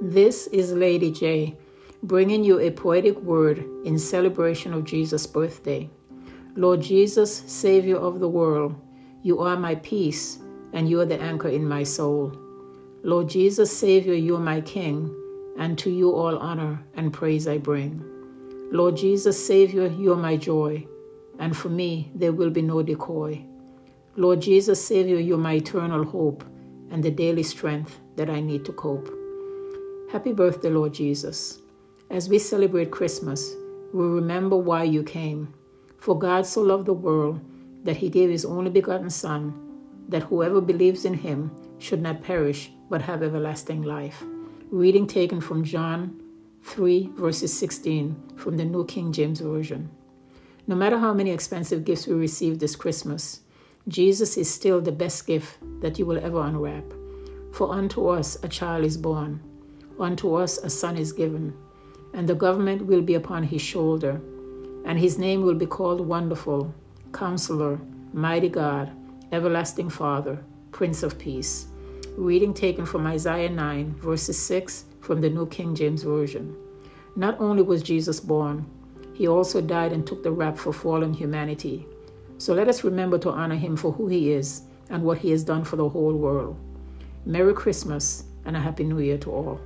This is Lady J, bringing you a poetic word in celebration of Jesus' birthday. Lord Jesus, Savior of the world, you are my peace, and you are the anchor in my soul. Lord Jesus, Savior, you are my King, and to you all honor and praise I bring. Lord Jesus, Savior, you are my joy, and for me there will be no decoy. Lord Jesus, Savior, you are my eternal hope and the daily strength that I need to cope. Happy birthday, Lord Jesus. As we celebrate Christmas, we remember why you came. For God so loved the world that he gave his only begotten Son, that whoever believes in him should not perish but have everlasting life. Reading taken from John 3, verses 16 from the New King James Version. No matter how many expensive gifts we receive this Christmas, Jesus is still the best gift that you will ever unwrap. For unto us a child is born Unto us a son is given, and the government will be upon his shoulder, and his name will be called Wonderful, Counselor, Mighty God, Everlasting Father, Prince of Peace. Reading taken from Isaiah 9, verses 6 from the New King James Version. Not only was Jesus born, he also died and took the rap for fallen humanity. So let us remember to honor him for who he is and what he has done for the whole world. Merry Christmas and a Happy New Year to all.